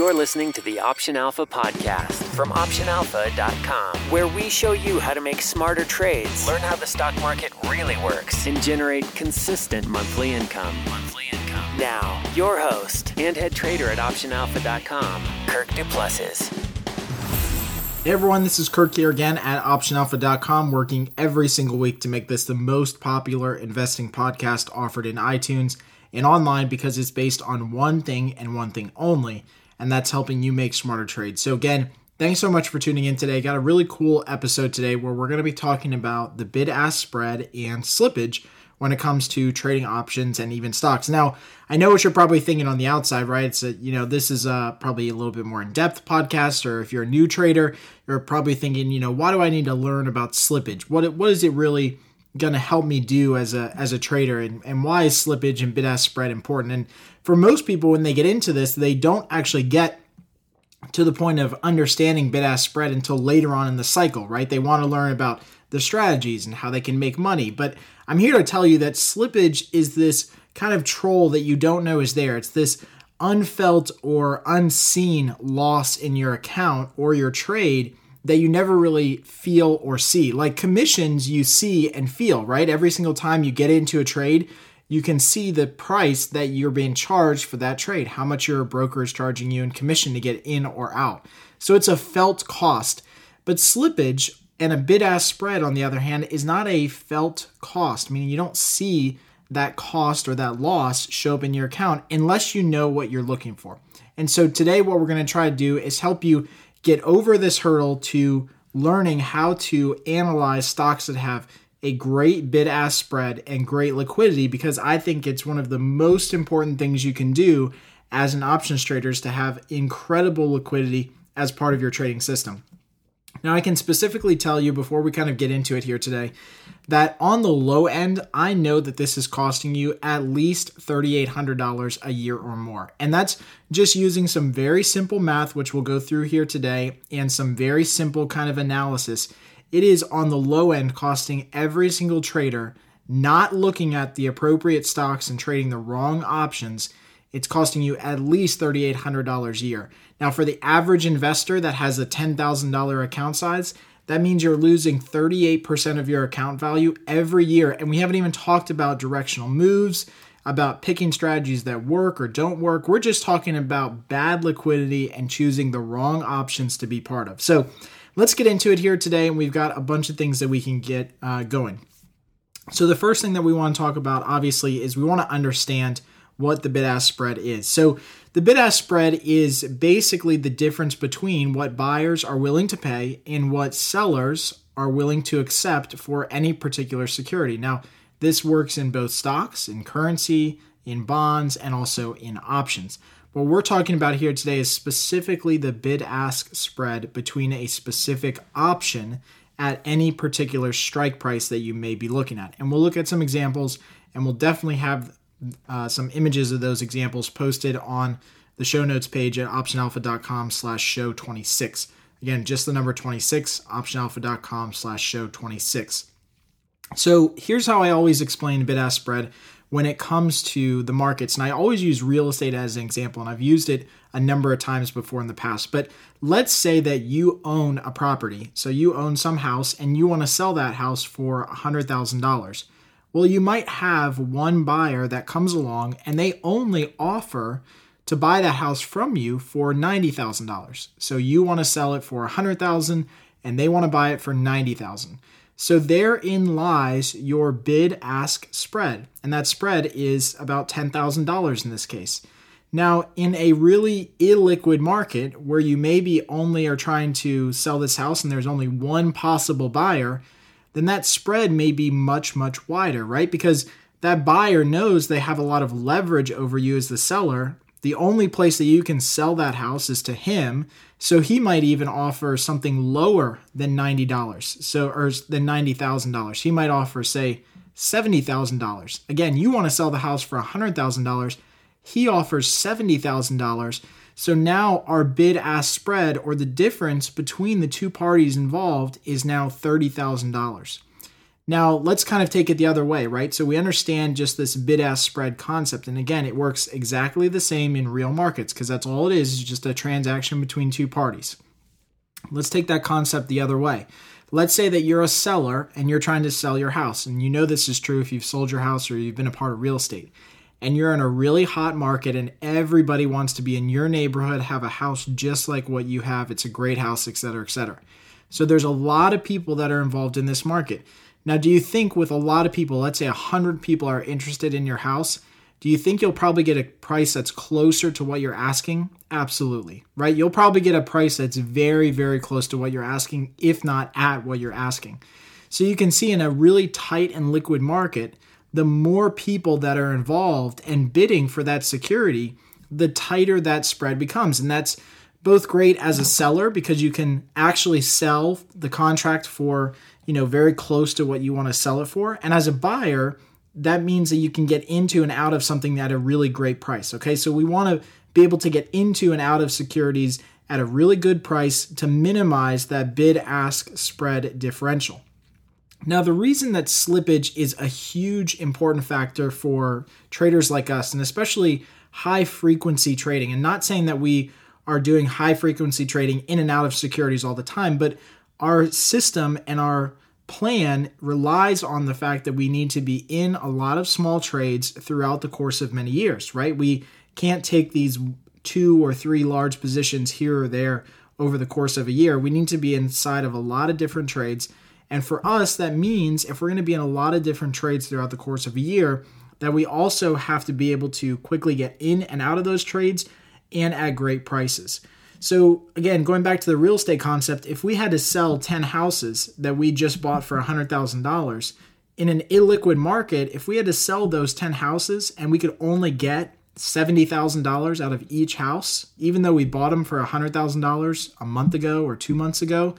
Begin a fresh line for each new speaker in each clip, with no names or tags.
You're listening to the Option Alpha podcast from OptionAlpha.com, where we show you how to make smarter trades, learn how the stock market really works, and generate consistent monthly income. Monthly income. Now, your host and head trader at OptionAlpha.com, Kirk Du Plessis.
Hey everyone, this is Kirk here again at OptionAlpha.com, working every single week to make this the most popular investing podcast offered in iTunes and online because it's based on one thing and one thing only and that's helping you make smarter trades. So, again, thanks so much for tuning in today. Got a really cool episode today where we're going to be talking about the bid ask spread and slippage when it comes to trading options and even stocks. Now, I know what you're probably thinking on the outside, right? It's a, you know, this is a, probably a little bit more in-depth podcast, or if you're a new trader, you're probably thinking, you know, why do I need to learn about slippage? What what is it really going to help me do as a as a trader, and, and why is slippage and bid-ask spread important? And for most people, when they get into this, they don't actually get to the point of understanding bid ask spread until later on in the cycle, right? They want to learn about the strategies and how they can make money. But I'm here to tell you that slippage is this kind of troll that you don't know is there. It's this unfelt or unseen loss in your account or your trade that you never really feel or see. Like commissions, you see and feel, right? Every single time you get into a trade, you can see the price that you're being charged for that trade, how much your broker is charging you in commission to get in or out. So it's a felt cost. But slippage and a bid ask spread, on the other hand, is not a felt cost, meaning you don't see that cost or that loss show up in your account unless you know what you're looking for. And so today, what we're going to try to do is help you get over this hurdle to learning how to analyze stocks that have a great bid ask spread and great liquidity because I think it's one of the most important things you can do as an options trader is to have incredible liquidity as part of your trading system. Now, I can specifically tell you before we kind of get into it here today that on the low end, I know that this is costing you at least $3,800 a year or more. And that's just using some very simple math, which we'll go through here today, and some very simple kind of analysis it is on the low end costing every single trader not looking at the appropriate stocks and trading the wrong options it's costing you at least $3800 a year. Now for the average investor that has a $10000 account size that means you're losing 38% of your account value every year. And we haven't even talked about directional moves about picking strategies that work or don't work. We're just talking about bad liquidity and choosing the wrong options to be part of. So let's get into it here today, and we've got a bunch of things that we can get uh, going. So, the first thing that we want to talk about, obviously, is we want to understand what the bid ask spread is. So, the bid ask spread is basically the difference between what buyers are willing to pay and what sellers are willing to accept for any particular security. Now, this works in both stocks, in currency, in bonds, and also in options. What we're talking about here today is specifically the bid ask spread between a specific option at any particular strike price that you may be looking at. And we'll look at some examples and we'll definitely have uh, some images of those examples posted on the show notes page at optionalpha.com slash show 26. Again, just the number 26, optionalpha.com slash show 26. So here's how I always explain bid ask spread when it comes to the markets. And I always use real estate as an example, and I've used it a number of times before in the past. But let's say that you own a property. So you own some house and you want to sell that house for $100,000. Well, you might have one buyer that comes along and they only offer to buy that house from you for $90,000. So you want to sell it for 100,000 and they want to buy it for 90,000. So therein lies your bid ask spread. And that spread is about $10,000 in this case. Now, in a really illiquid market where you maybe only are trying to sell this house and there's only one possible buyer, then that spread may be much, much wider, right? Because that buyer knows they have a lot of leverage over you as the seller. The only place that you can sell that house is to him. So he might even offer something lower than $90. So or than $90,000. He might offer say $70,000. Again, you want to sell the house for $100,000. He offers $70,000. So now our bid ask spread or the difference between the two parties involved is now $30,000. Now, let's kind of take it the other way, right? So we understand just this bid ask spread concept. And again, it works exactly the same in real markets because that's all it is, is just a transaction between two parties. Let's take that concept the other way. Let's say that you're a seller and you're trying to sell your house. And you know this is true if you've sold your house or you've been a part of real estate. And you're in a really hot market and everybody wants to be in your neighborhood, have a house just like what you have. It's a great house, et cetera, et cetera. So there's a lot of people that are involved in this market. Now, do you think with a lot of people, let's say 100 people are interested in your house, do you think you'll probably get a price that's closer to what you're asking? Absolutely, right? You'll probably get a price that's very, very close to what you're asking, if not at what you're asking. So you can see in a really tight and liquid market, the more people that are involved and bidding for that security, the tighter that spread becomes. And that's both great as a seller because you can actually sell the contract for you know, very close to what you want to sell it for. And as a buyer, that means that you can get into and out of something at a really great price. Okay, so we want to be able to get into and out of securities at a really good price to minimize that bid ask spread differential. Now, the reason that slippage is a huge important factor for traders like us, and especially high frequency trading, and not saying that we are doing high frequency trading in and out of securities all the time, but our system and our plan relies on the fact that we need to be in a lot of small trades throughout the course of many years, right? We can't take these two or three large positions here or there over the course of a year. We need to be inside of a lot of different trades. And for us, that means if we're going to be in a lot of different trades throughout the course of a year, that we also have to be able to quickly get in and out of those trades and at great prices. So, again, going back to the real estate concept, if we had to sell 10 houses that we just bought for $100,000 in an illiquid market, if we had to sell those 10 houses and we could only get $70,000 out of each house, even though we bought them for $100,000 a month ago or two months ago,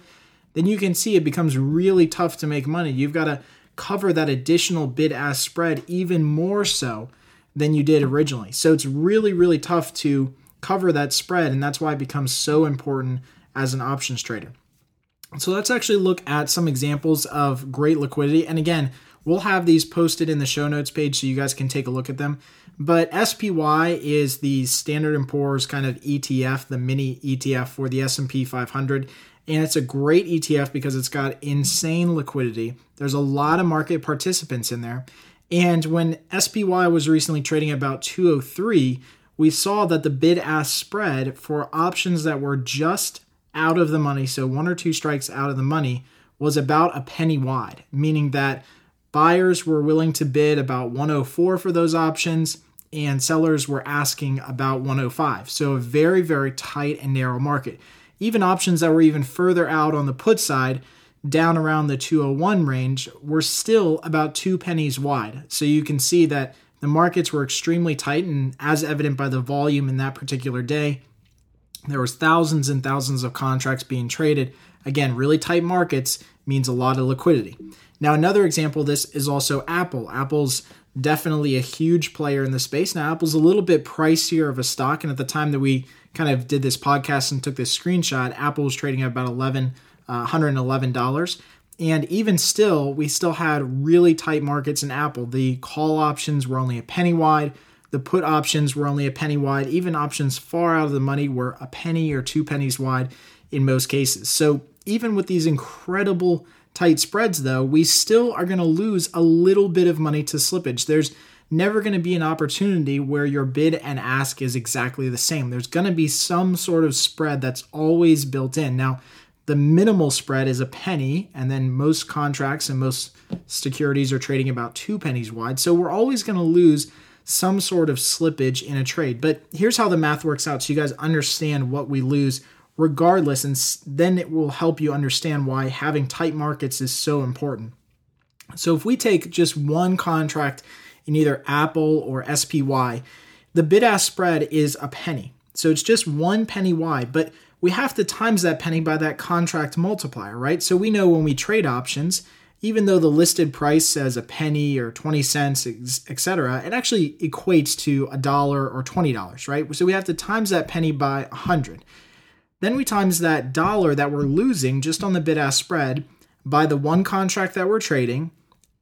then you can see it becomes really tough to make money. You've got to cover that additional bid ask spread even more so than you did originally. So it's really, really tough to cover that spread, and that's why it becomes so important as an options trader. So let's actually look at some examples of great liquidity. And again, we'll have these posted in the show notes page so you guys can take a look at them. But SPY is the Standard & Poor's kind of ETF, the mini ETF for the S&P 500 and it's a great ETF because it's got insane liquidity. There's a lot of market participants in there. And when SPY was recently trading about 203, we saw that the bid ask spread for options that were just out of the money, so one or two strikes out of the money, was about a penny wide, meaning that buyers were willing to bid about 104 for those options and sellers were asking about 105. So a very, very tight and narrow market. Even options that were even further out on the put side, down around the 201 range, were still about two pennies wide. So you can see that the markets were extremely tight, and as evident by the volume in that particular day, there was thousands and thousands of contracts being traded. Again, really tight markets means a lot of liquidity. Now, another example of this is also Apple. Apple's definitely a huge player in the space. Now, Apple's a little bit pricier of a stock, and at the time that we kind of did this podcast and took this screenshot, Apple was trading at about 11 uh, $111. And even still, we still had really tight markets in Apple. The call options were only a penny wide. The put options were only a penny wide. Even options far out of the money were a penny or two pennies wide in most cases. So even with these incredible tight spreads, though, we still are going to lose a little bit of money to slippage. There's never going to be an opportunity where your bid and ask is exactly the same. There's going to be some sort of spread that's always built in. Now, the minimal spread is a penny, and then most contracts and most securities are trading about two pennies wide. So we're always going to lose some sort of slippage in a trade. But here's how the math works out so you guys understand what we lose regardless, and then it will help you understand why having tight markets is so important. So if we take just one contract in either Apple or SPY, the bid ask spread is a penny. So it's just one penny wide, but we have to times that penny by that contract multiplier, right? So we know when we trade options, even though the listed price says a penny or 20 cents, etc., it actually equates to a dollar or $20, right? So we have to times that penny by 100. Then we times that dollar that we're losing just on the bid ask spread by the one contract that we're trading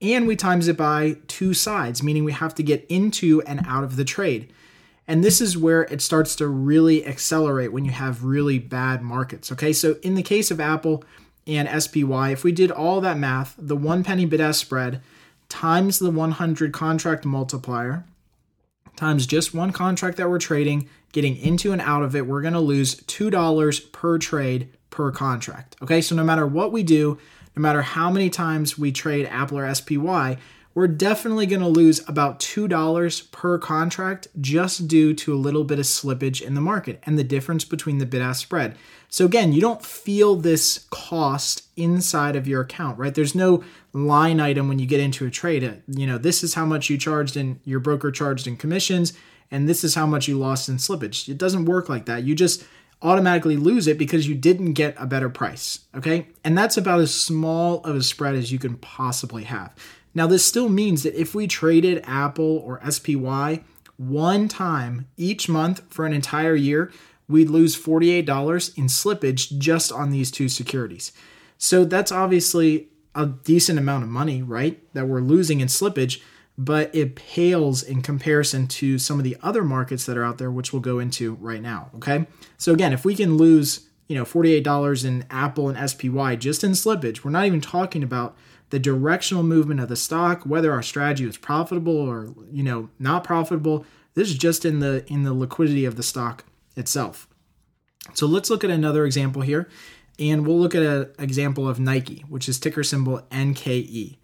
and we times it by two sides, meaning we have to get into and out of the trade. And this is where it starts to really accelerate when you have really bad markets. Okay, so in the case of Apple and SPY, if we did all that math, the one penny bid ask spread times the 100 contract multiplier times just one contract that we're trading, getting into and out of it, we're gonna lose $2 per trade per contract. Okay, so no matter what we do, no matter how many times we trade Apple or SPY, we're definitely going to lose about $2 per contract just due to a little bit of slippage in the market and the difference between the bid ask spread. So, again, you don't feel this cost inside of your account, right? There's no line item when you get into a trade. Uh, you know, this is how much you charged in your broker charged in commissions, and this is how much you lost in slippage. It doesn't work like that. You just automatically lose it because you didn't get a better price. Okay. And that's about as small of a spread as you can possibly have. Now, this still means that if we traded Apple or SPY one time each month for an entire year, we'd lose $48 in slippage just on these two securities. So that's obviously a decent amount of money, right? That we're losing in slippage but it pales in comparison to some of the other markets that are out there, which we'll go into right now. Okay. So again, if we can lose, you know, $48 in Apple and SPY just in slippage, we're not even talking about the directional movement of the stock, whether our strategy was profitable or, you know, not profitable. This is just in the in the liquidity of the stock itself. So let's look at another example here. And we'll look at an example of Nike, which is ticker symbol NKE.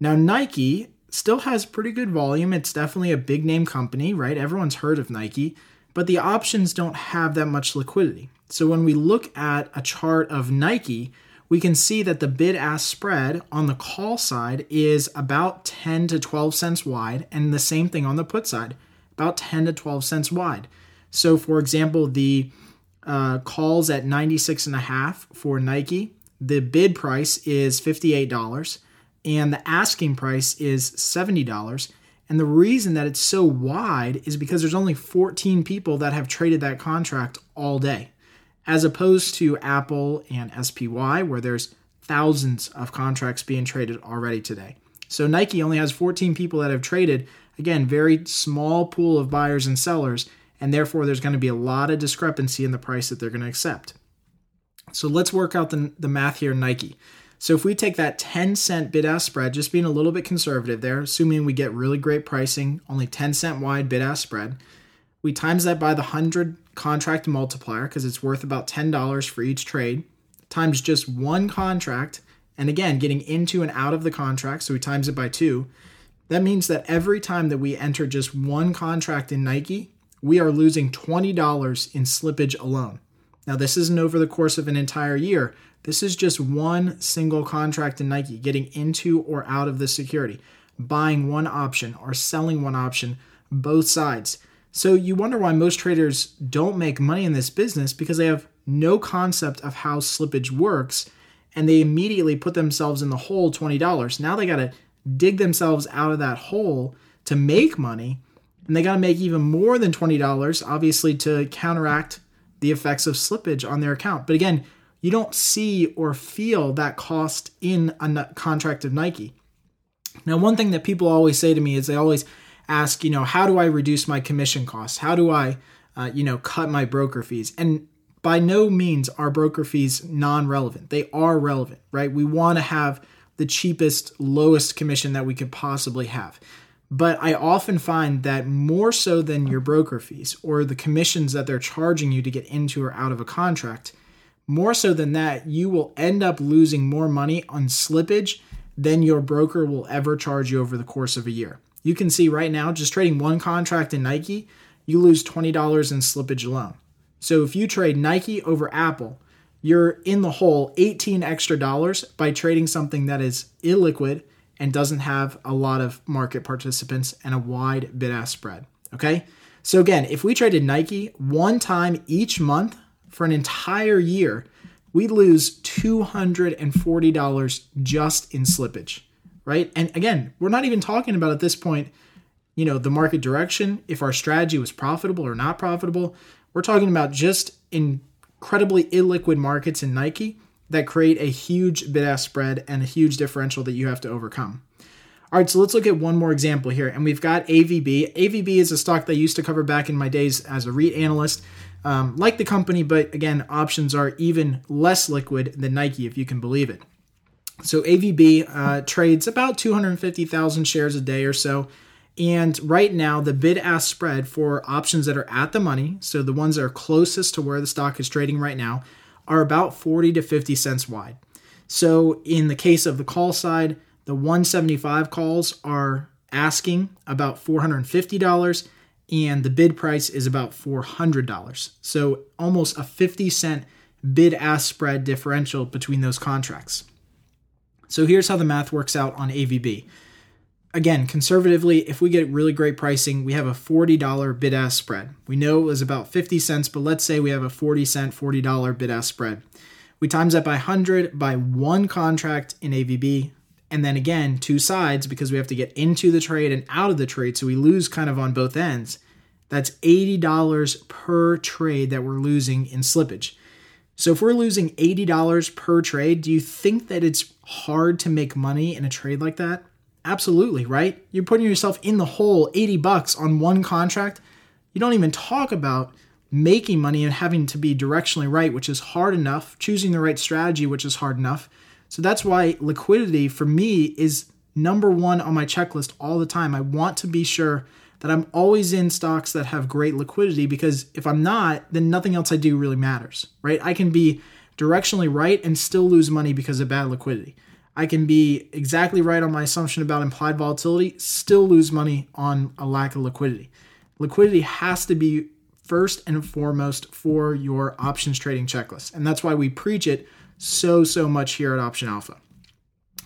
Now, Nike still has pretty good volume. It's definitely a big name company, right? Everyone's heard of Nike, but the options don't have that much liquidity. So when we look at a chart of Nike, we can see that the bid ask spread on the call side is about 10 to 12 cents wide, and the same thing on the put side, about 10 to 12 cents wide. So, for example, the uh, calls at 96 and a half for Nike, the bid price is $58 and the asking price is $70. And the reason that it's so wide is because there's only 14 people that have traded that contract all day, as opposed to Apple and SPY, where there's thousands of contracts being traded already today. So Nike only has 14 people that have traded, again, very small pool of buyers and sellers, and therefore there's going to be a lot of discrepancy in the price that they're going to accept. So let's work out the, the math here, Nike. So if we take that 10 cent bid ask spread, just being a little bit conservative there, assuming we get really great pricing, only 10 cent wide bid ask spread, we times that by the 100 contract multiplier because it's worth about $10 for each trade, times just one contract, and again, getting into and out of the contract, so we times it by two. That means that every time that we enter just one contract in Nike, we are losing $20 in slippage alone. Now, this isn't over the course of an entire year, this is just one single contract in Nike getting into or out of the security, buying one option or selling one option, both sides. So you wonder why most traders don't make money in this business because they have no concept of how slippage works and they immediately put themselves in the hole $20. Now they got to dig themselves out of that hole to make money and they got to make even more than $20 obviously to counteract the effects of slippage on their account. But again, you don't see or feel that cost in a contract of Nike. Now, one thing that people always say to me is they always ask, you know, how do I reduce my commission costs? How do I, uh, you know, cut my broker fees? And by no means are broker fees non relevant. They are relevant, right? We want to have the cheapest, lowest commission that we could possibly have. But I often find that more so than your broker fees or the commissions that they're charging you to get into or out of a contract, more so than that, you will end up losing more money on slippage than your broker will ever charge you over the course of a year. You can see right now, just trading one contract in Nike, you lose $20 in slippage alone. So if you trade Nike over Apple, you're in the hole 18 extra dollars by trading something that is illiquid and doesn't have a lot of market participants and a wide bid ask spread. Okay? So again, if we traded Nike one time each month for an entire year, we'd lose $240 just in slippage, right? And again, we're not even talking about at this point, you know, the market direction, if our strategy was profitable or not profitable. We're talking about just incredibly illiquid markets in Nike that create a huge bid ask spread and a huge differential that you have to overcome. All right, so let's look at one more example here. And we've got AVB. AVB is a stock that I used to cover back in my days as a REIT analyst. Um, like the company, but again, options are even less liquid than Nike, if you can believe it. So AVB uh, trades about 250,000 shares a day or so. And right now, the bid ask spread for options that are at the money, so the ones that are closest to where the stock is trading right now, are about 40 to 50 cents wide. So in the case of the call side, the 175 calls are asking about $450 and the bid price is about $400. So almost a 50 cent bid ask spread differential between those contracts. So here's how the math works out on AVB. Again, conservatively, if we get really great pricing, we have a $40 bid ask spread. We know it was about 50 cents, but let's say we have a 40 cent, $40 bid ask spread. We times that by 100 by one contract in AVB, and then again, two sides because we have to get into the trade and out of the trade. So we lose kind of on both ends. That's $80 per trade that we're losing in slippage. So if we're losing $80 per trade, do you think that it's hard to make money in a trade like that? Absolutely, right? You're putting yourself in the hole 80 bucks on one contract. You don't even talk about making money and having to be directionally right, which is hard enough, choosing the right strategy, which is hard enough. So that's why liquidity for me is number one on my checklist all the time. I want to be sure that I'm always in stocks that have great liquidity because if I'm not, then nothing else I do really matters, right? I can be directionally right and still lose money because of bad liquidity. I can be exactly right on my assumption about implied volatility, still lose money on a lack of liquidity. Liquidity has to be first and foremost for your options trading checklist. And that's why we preach it so, so much here at Option Alpha.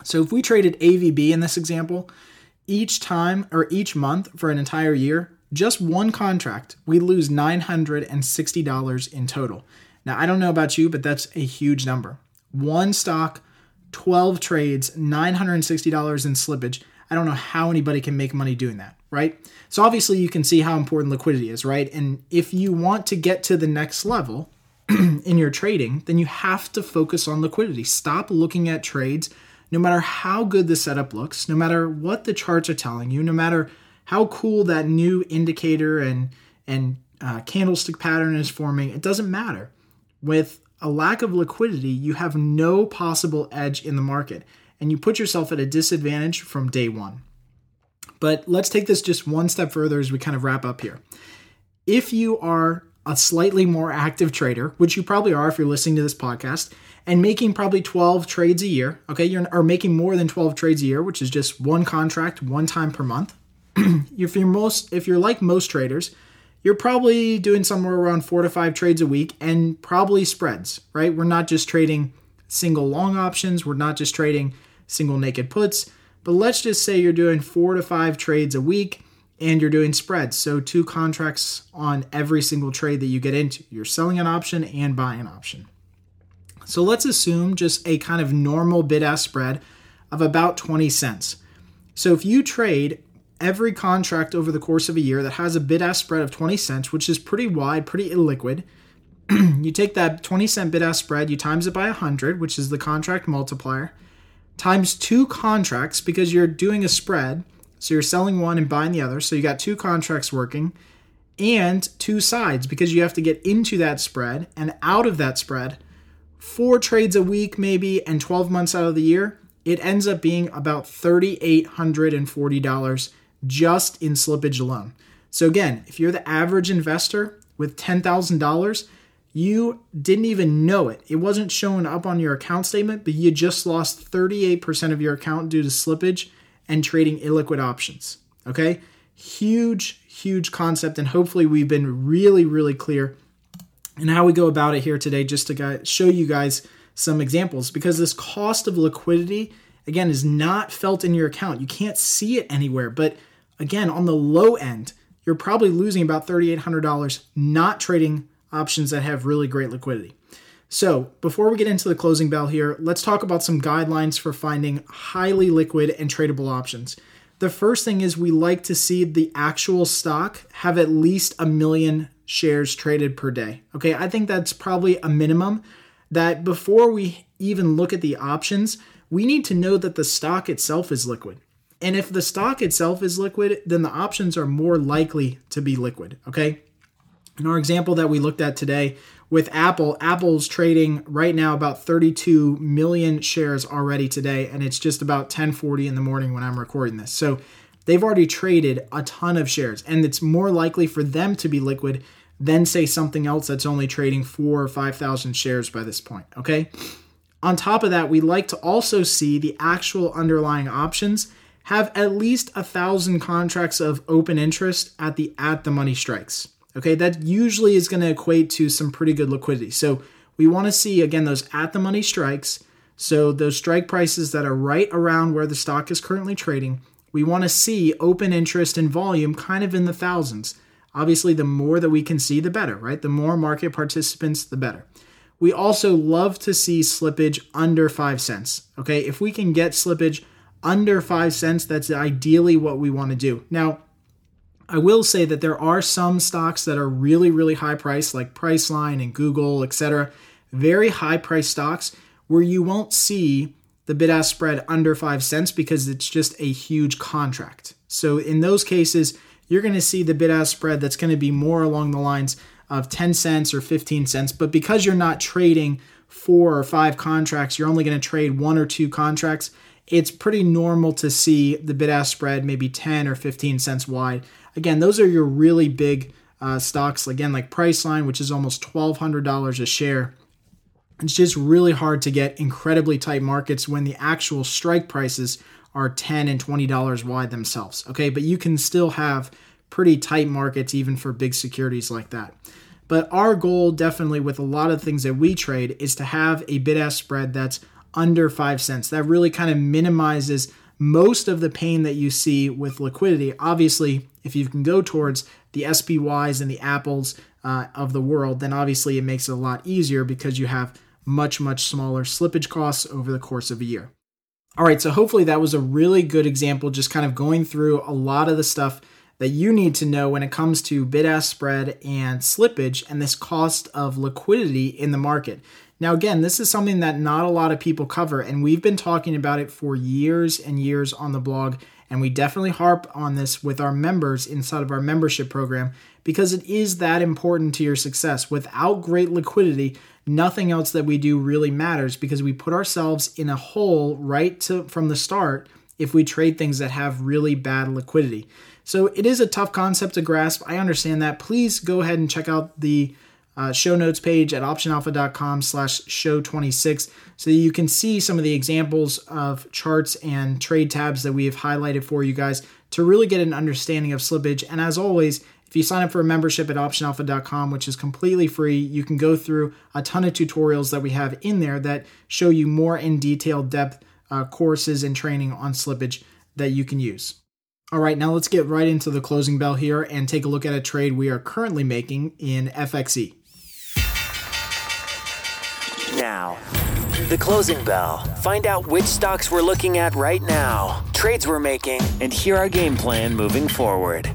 So if we traded AVB in this example, each time or each month for an entire year, just one contract, we lose $960 in total. Now, I don't know about you, but that's a huge number. One stock, 12 trades, $960 in slippage. I don't know how anybody can make money doing that, right? So, obviously, you can see how important liquidity is, right? And if you want to get to the next level, in your trading, then you have to focus on liquidity. Stop looking at trades, no matter how good the setup looks, no matter what the charts are telling you, no matter how cool that new indicator and and uh, candlestick pattern is forming. It doesn't matter. With a lack of liquidity, you have no possible edge in the market, and you put yourself at a disadvantage from day one. But let's take this just one step further as we kind of wrap up here. If you are a slightly more active trader, which you probably are if you're listening to this podcast, and making probably 12 trades a year, okay, you're or making more than 12 trades a year, which is just one contract one time per month. if you're most if you're like most traders, you're probably doing somewhere around 4 to 5 trades a week and probably spreads, right? We're not just trading single long options, we're not just trading single naked puts, but let's just say you're doing 4 to 5 trades a week and you're doing spreads. So, two contracts on every single trade that you get into. You're selling an option and buying an option. So, let's assume just a kind of normal bid ask spread of about 20 cents. So, if you trade every contract over the course of a year that has a bid ask spread of 20 cents, which is pretty wide, pretty illiquid, you take that 20 cent bid ask spread, you times it by 100, which is the contract multiplier, times two contracts because you're doing a spread so you're selling one and buying the other. So you got two contracts working and two sides because you have to get into that spread and out of that spread. Four trades a week, maybe, and 12 months out of the year, it ends up being about $3,840 just in slippage alone. So, again, if you're the average investor with $10,000, you didn't even know it. It wasn't showing up on your account statement, but you just lost 38% of your account due to slippage and trading illiquid options. Okay? Huge, huge concept, and hopefully we've been really, really clear in how we go about it here today just to show you guys some examples because this cost of liquidity, again, is not felt in your account. You can't see it anywhere, but again, on the low end, you're probably losing about $3,800 not trading options that have really great liquidity. So, before we get into the closing bell here, let's talk about some guidelines for finding highly liquid and tradable options. The first thing is we like to see the actual stock have at least a million shares traded per day. Okay, I think that's probably a minimum that before we even look at the options, we need to know that the stock itself is liquid. And if the stock itself is liquid, then the options are more likely to be liquid, okay? In our example that we looked at today with Apple, Apple's trading right now about 32 million shares already today, and it's just about 10:40 in the morning when I'm recording this. So they've already traded a ton of shares, and it's more likely for them to be liquid than say something else that's only trading four or 5,000 shares by this point. Okay. On top of that, we like to also see the actual underlying options have at least a thousand contracts of open interest at the at the money strikes. Okay, that usually is going to equate to some pretty good liquidity. So we want to see again those at the money strikes. So those strike prices that are right around where the stock is currently trading. We want to see open interest and volume kind of in the thousands. Obviously, the more that we can see, the better, right? The more market participants, the better. We also love to see slippage under 5 cents. Okay, if we can get slippage under 5 cents, that's ideally what we want to do. Now, I will say that there are some stocks that are really, really high price, like Priceline and Google, etc. Very high price stocks where you won't see the bid ask spread under five cents because it's just a huge contract. So in those cases, you're going to see the bid ask spread that's going to be more along the lines of 10 cents or 15 cents. But because you're not trading four or five contracts, you're only going to trade one or two contracts. It's pretty normal to see the bid ask spread maybe 10 or 15 cents wide. Again, those are your really big uh, stocks, again, like Priceline, which is almost $1,200 a share. It's just really hard to get incredibly tight markets when the actual strike prices are 10 and 20 dollars wide themselves. Okay, but you can still have pretty tight markets even for big securities like that. But our goal definitely with a lot of things that we trade is to have a bid ask spread that's under 5 cents. That really kind of minimizes most of the pain that you see with liquidity. Obviously, if you can go towards the SPYs and the Apples uh, of the world, then obviously it makes it a lot easier because you have much, much smaller slippage costs over the course of a year. All right, so hopefully that was a really good example, just kind of going through a lot of the stuff that you need to know when it comes to bid ask spread and slippage and this cost of liquidity in the market. Now, again, this is something that not a lot of people cover, and we've been talking about it for years and years on the blog. And we definitely harp on this with our members inside of our membership program because it is that important to your success. Without great liquidity, nothing else that we do really matters because we put ourselves in a hole right to, from the start if we trade things that have really bad liquidity. So it is a tough concept to grasp. I understand that. Please go ahead and check out the uh, show notes page at optionalpha.com slash show 26 so you can see some of the examples of charts and trade tabs that we have highlighted for you guys to really get an understanding of slippage. And as always, if you sign up for a membership at optionalpha.com, which is completely free, you can go through a ton of tutorials that we have in there that show you more in detail depth uh, courses and training on slippage that you can use. All right, now let's get right into the closing bell here and take a look at a trade we are currently making in FXE.
Now, the closing bell. Find out which stocks we're looking at right now, trades we're making, and hear our game plan moving forward.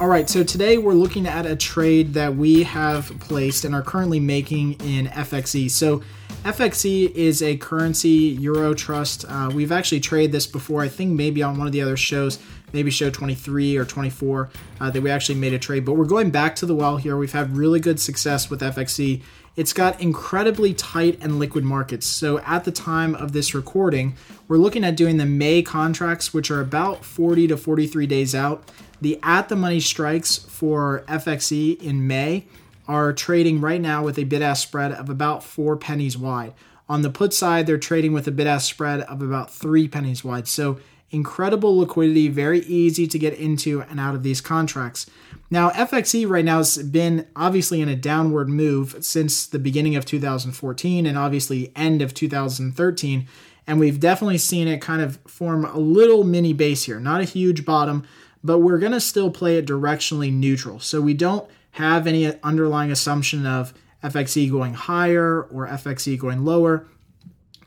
All right, so today we're looking at a trade that we have placed and are currently making in FXE. So, FXE is a currency Euro trust. Uh, we've actually traded this before, I think maybe on one of the other shows, maybe show 23 or 24, uh, that we actually made a trade. But we're going back to the well here. We've had really good success with FXE. It's got incredibly tight and liquid markets. So at the time of this recording, we're looking at doing the May contracts, which are about 40 to 43 days out. The at the money strikes for FXE in May are trading right now with a bid ask spread of about four pennies wide. On the put side, they're trading with a bid ask spread of about three pennies wide. So incredible liquidity, very easy to get into and out of these contracts. Now, FXE right now has been obviously in a downward move since the beginning of 2014 and obviously end of 2013. And we've definitely seen it kind of form a little mini base here. Not a huge bottom, but we're going to still play it directionally neutral. So we don't have any underlying assumption of FXE going higher or FXE going lower.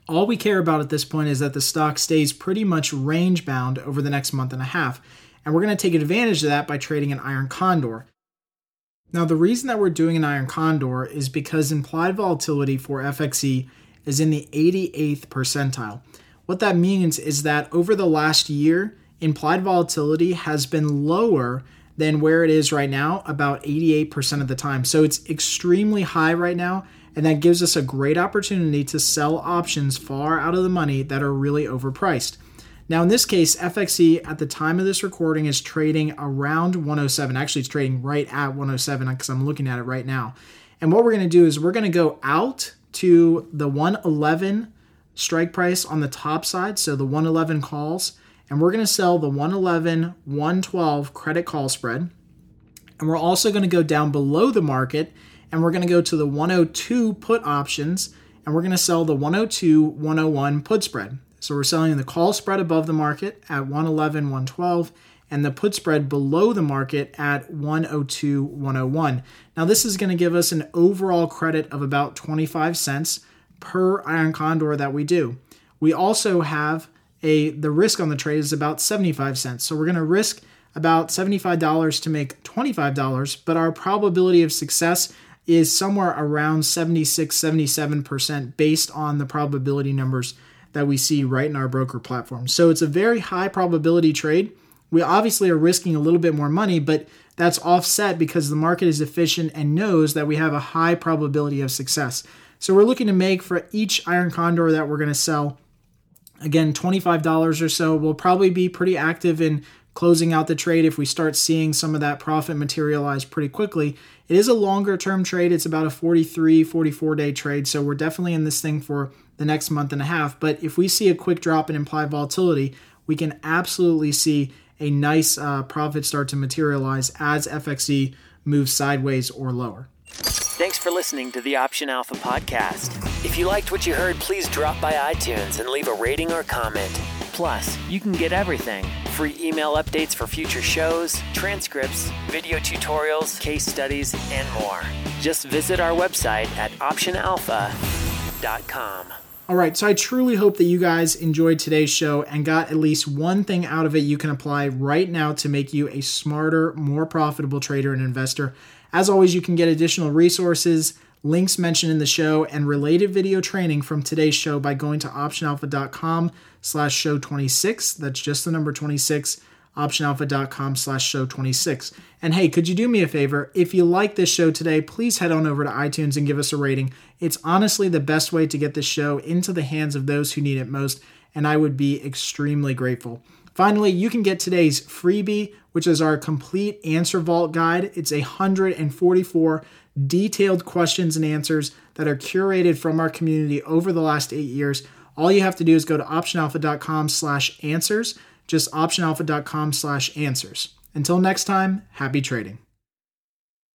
All we care about at this point is that the stock stays pretty much range bound over the next month and a half. And we're going to take advantage of that by trading an iron condor. Now, the reason that we're doing an iron condor is because implied volatility for FXE is in the 88th percentile. What that means is that over the last year, implied volatility has been lower than where it is right now, about 88% of the time. So it's extremely high right now, and that gives us a great opportunity to sell options far out of the money that are really overpriced. Now, in this case, FXE at the time of this recording is trading around 107. Actually, it's trading right at 107 because I'm looking at it right now. And what we're going to do is we're going to go out to the 111 strike price on the top side, so the 111 calls, and we're going to sell the 111 112 credit call spread. And we're also going to go down below the market and we're going to go to the 102 put options and we're going to sell the 102 101 put spread. So we're selling the call spread above the market at 111 112 and the put spread below the market at 102 101. Now this is going to give us an overall credit of about 25 cents per iron condor that we do. We also have a the risk on the trade is about 75 cents. So we're going to risk about $75 to make $25, but our probability of success is somewhere around 76 77% based on the probability numbers that we see right in our broker platform. So it's a very high probability trade. We obviously are risking a little bit more money, but that's offset because the market is efficient and knows that we have a high probability of success. So we're looking to make for each iron condor that we're going to sell Again, $25 or so. We'll probably be pretty active in closing out the trade if we start seeing some of that profit materialize pretty quickly. It is a longer term trade. It's about a 43, 44 day trade. So we're definitely in this thing for the next month and a half. But if we see a quick drop in implied volatility, we can absolutely see a nice uh, profit start to materialize as FXE moves sideways or lower.
Thanks for listening to the Option Alpha podcast. If you liked what you heard, please drop by iTunes and leave a rating or comment. Plus, you can get everything free email updates for future shows, transcripts, video tutorials, case studies, and more. Just visit our website at optionalpha.com.
All right, so I truly hope that you guys enjoyed today's show and got at least one thing out of it you can apply right now to make you a smarter, more profitable trader and investor. As always, you can get additional resources, links mentioned in the show, and related video training from today's show by going to optionalpha.com slash show 26. That's just the number 26 optionalpha.com slash show 26 and hey could you do me a favor? If you like this show today please head on over to itunes and give us a rating. It's honestly the best way to get this show into the hands of those who need it most and i would be extremely grateful. Finally you can get today's freebie which is our complete answer vault guide. It's 144 detailed questions and answers that are curated from our community over the last eight years. All you have to do is go to optionalpha.com slash answers, just optionalpha.com slash answers. Until next time, happy trading.